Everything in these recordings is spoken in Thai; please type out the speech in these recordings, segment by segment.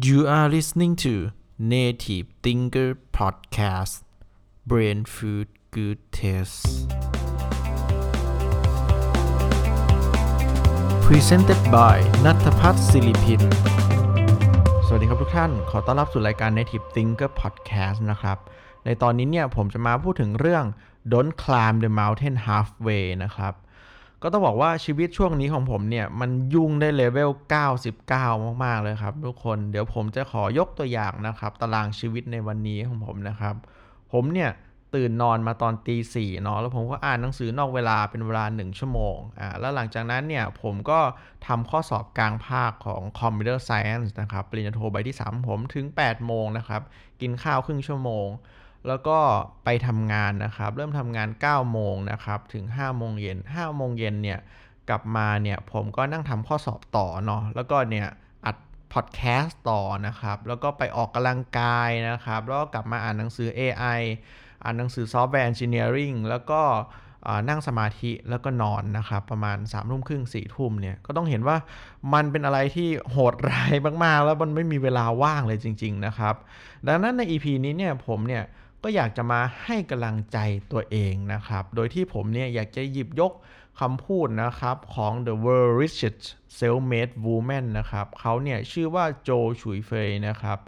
You are listening to Native Thinker Podcast Brain Food Good Taste Presented by นัทพัฒน์ศิริพิน สวัสดีครับทุกท่าน ขอต้อนรับสู่รายการ Native Thinker Podcast นะครับ ในตอนนี้เนี่ยผมจะมาพูดถึงเรื่อง Don't climb the mountain halfway นะครับ ก็ต้องบอกว่าชีวิตช่วงนี้ของผมเนี่ย มันยุ่งได้เลเวล 99 มาก ๆ เลยครับ ทุกคนเดี๋ยวผมจะขอยกตัวอย่างนะครับ ตารางชีวิตในวันนี้ของผมนะครับ ผมเนี่ยตื่นนอนมาตอนตีสี่เนาะแล้วผมก็อ่านหนังสือนอกเวลาเป็นเวลา 1 ชั่วโมงอ่าแล้วหลังจากนั้นเนี่ยผมก็ทำข้อสอบกลางภาคของ Computer Science นะครับปริญญาโทใบที่ 3 ผมถึง 8 โมงนะครับ กินข้าวครึ่งชั่วโมง แล้วก็ไปทำงานนะครับ เริ่มทำงาน 9 โมงนะครับถึง 5 โมงเย็น 5 โมงเย็นเนี่ยกลับมาเนี่ยผมก็นั่งทำข้อสอบต่อเนาะแล้วก็เนี่ยอัดพอดแคสต์ต่อนะครับ แล้วก็ไปออกกำลังกายนะครับ แล้วก็กลับมาอ่านหนังสือ AI อ่านหนังสือซอฟต์แวร์ Engineering แล้วก็นั่งสมาธิแล้วก็นอนนะครับ ประมาณสามทุ่มครึ่งสี่ทุ่มเนี่ยก็ต้องเห็นว่ามันเป็นอะไรที่โหดร้ายมาก ๆ แล้วมันไม่มีเวลาว่างเลยจริง ๆ นะครับ ดังนั้นใน EP นี้เนี่ยผมเนี่ย ก็อยากจะมาให้กำลังใจตัวเองนะครับ โดยที่ผมเนี่ยอยากจะหยิบยกคำพูดนะครับของ The World Richest Self-Made Woman นะครับเขาเนี่ยชื่อว่าโจชุยเฟยนะครับ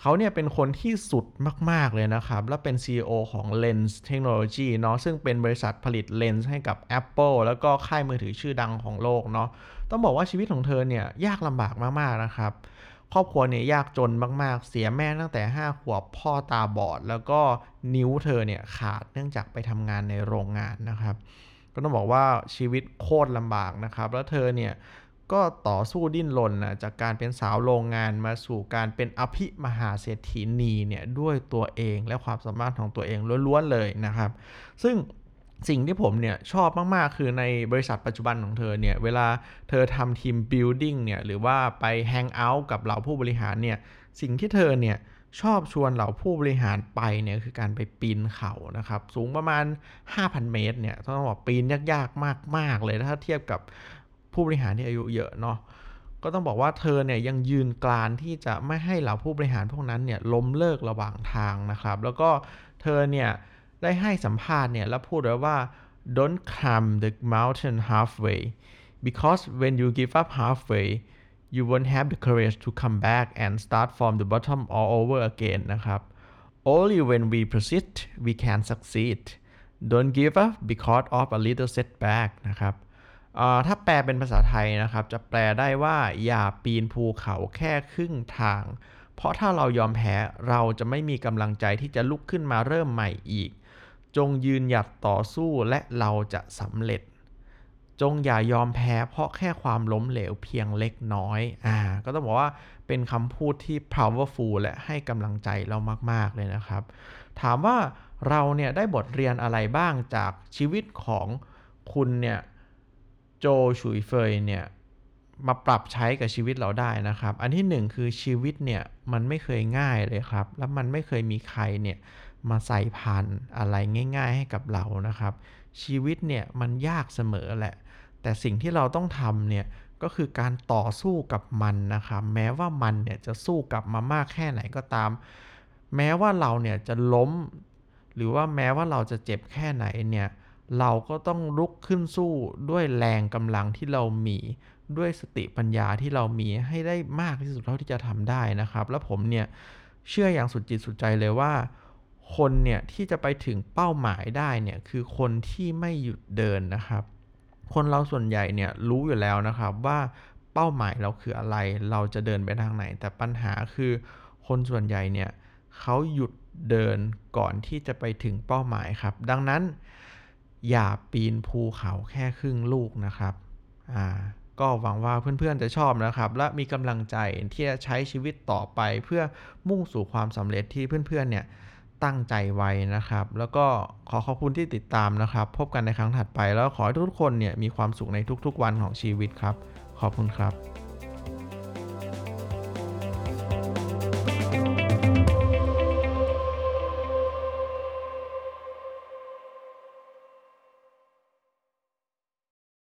เขาเนี่ยเป็นคนที่สุดมาก ๆ เลยนะครับ และเป็น CEO ของ Lens Technology เนาะซึ่งเป็นบริษัทผลิตเลนส์ให้กับ Apple แล้วก็ค่ายมือถือชื่อดังของโลกเนาะต้องบอกว่าชีวิตของเธอเนี่ยยากลำบากมาก ๆ นะครับ ครอบครัวเนี่ยยากจนมาก ๆ เสียแม่ตั้งแต่ 5 ขวบพ่อตาบอด แล้วก็นิ้วเธอเนี่ยขาดเนื่องจากไปทำงานในโรงงานนะครับ ก็ต้องบอกว่าชีวิตโคตรลำบากนะครับ แล้วเธอเนี่ยก็ต่อสู้ดิ้นรนนะจากการเป็นสาวโรงงานมาสู่การเป็นอภิมหาเศรษฐีนีเนี่ยด้วยตัวเองและความสามารถของตัวเองล้วนๆเลยนะครับ ซึ่ง สิ่งที่ผมเนี่ยชอบมาก ๆ คือในบริษัทปัจจุบันของเธอเนี่ย เวลาเธอทำทีม building เนี่ย หรือว่าไปแฮงเอาท์กับเหล่าผู้บริหารเนี่ย สิ่งที่เธอเนี่ยชอบชวนเหล่าผู้บริหารไปเนี่ยคือการไปปีนเขานะครับ สูงประมาณ 5,000 เมตรเนี่ยต้องบอกปีนยากๆมาก ๆ เลยถ้าเทียบกับผู้บริหารที่อายุเยอะเนาะก็ต้องบอกว่าเธอเนี่ยยังยืนกรานที่จะไม่ให้เหล่าผู้บริหารพวกนั้นเนี่ยล้มเลิกระหว่างทางนะครับ แล้วก็เธอเนี่ย ได้ให้สัมภาษณ์เนี่ยแล้วพูดไว้ว่า don't climb the mountain halfway because when you give up halfway you won't have the courage to come back and start from the bottom all over again นะครับ only when we persist we can succeed don't give up because of a little setback นะครับถ้าแปลเป็นภาษาไทยนะครับ จะแปลได้ว่าอย่าปีนภูเขาแค่ครึ่งทาง เพราะถ้าเรายอมแพ้เราจะไม่มีกำลังใจที่จะลุกขึ้นมาเริ่มใหม่อีก จงยืนหยัดต่อสู้และเราจะสำเร็จ จงอย่ายอมแพ้เพราะแค่ความล้มเหลวเพียงเล็กน้อย อ่า ก็ต้องบอกว่าเป็นคำพูดที่ powerful และให้กำลังใจเรามาก ๆ เลยนะครับ ถามว่าเราเนี่ยได้บทเรียนอะไรบ้างจากชีวิตของคุณเนี่ยโจชุยเฟยเนี่ยมาปรับใช้กับชีวิตเราได้นะครับ อันที่หนึ่งคือชีวิตเนี่ยมันไม่เคยง่ายเลยครับ แล้วมันไม่เคยมีใครเนี่ย มาใส่พันอะไรง่าย ๆ ให้กับเรานะครับ ชีวิตเนี่ยมันยากเสมอแหละ แต่สิ่งที่เราต้องทำเนี่ยก็คือการต่อสู้กับมันนะครับแม้ว่ามันเนี่ยจะสู้กลับมามากแค่ไหนก็ตาม แม้ว่าเราเนี่ยจะล้ม หรือว่าแม้ว่าเราจะเจ็บแค่ไหนเนี่ยเราก็ต้องลุกขึ้นสู้ด้วยแรงกำลังที่เรามีด้วยสติปัญญาที่เรามีให้ได้มากที่สุดเท่าที่จะทำได้นะครับ แล้วผมเนี่ยเชื่ออย่างสุดจิตสุดใจเลยว่า คนเนี่ยที่จะไปถึงเป้าหมายได้เนี่ยคือคนที่ไม่หยุดเดินนะครับ คนเราส่วนใหญ่เนี่ยรู้อยู่แล้วนะครับว่าเป้าหมายเราคืออะไร เราจะเดินไปทางไหน แต่ปัญหาคือคนส่วนใหญ่เนี่ยเขาหยุดเดินก่อนที่จะไปถึงเป้าหมายครับ ดังนั้น อย่าปีนภูเขาแค่ครึ่งลูกนะครับอ่าก็หวังว่าเพื่อนๆจะชอบนะครับ และมีกำลังใจที่จะใช้ชีวิตต่อไปเพื่อมุ่งสู่ความสำเร็จที่เพื่อนๆเนี่ย ตั้งใจไว้นะครับ แล้วก็ขอขอบคุณที่ติดตามนะครับ พบกันในครั้งถัดไปแล้วขอให้ทุกคนเนี่ยมีความสุขในทุกๆวันของชีวิตครับ ขอบคุณครับ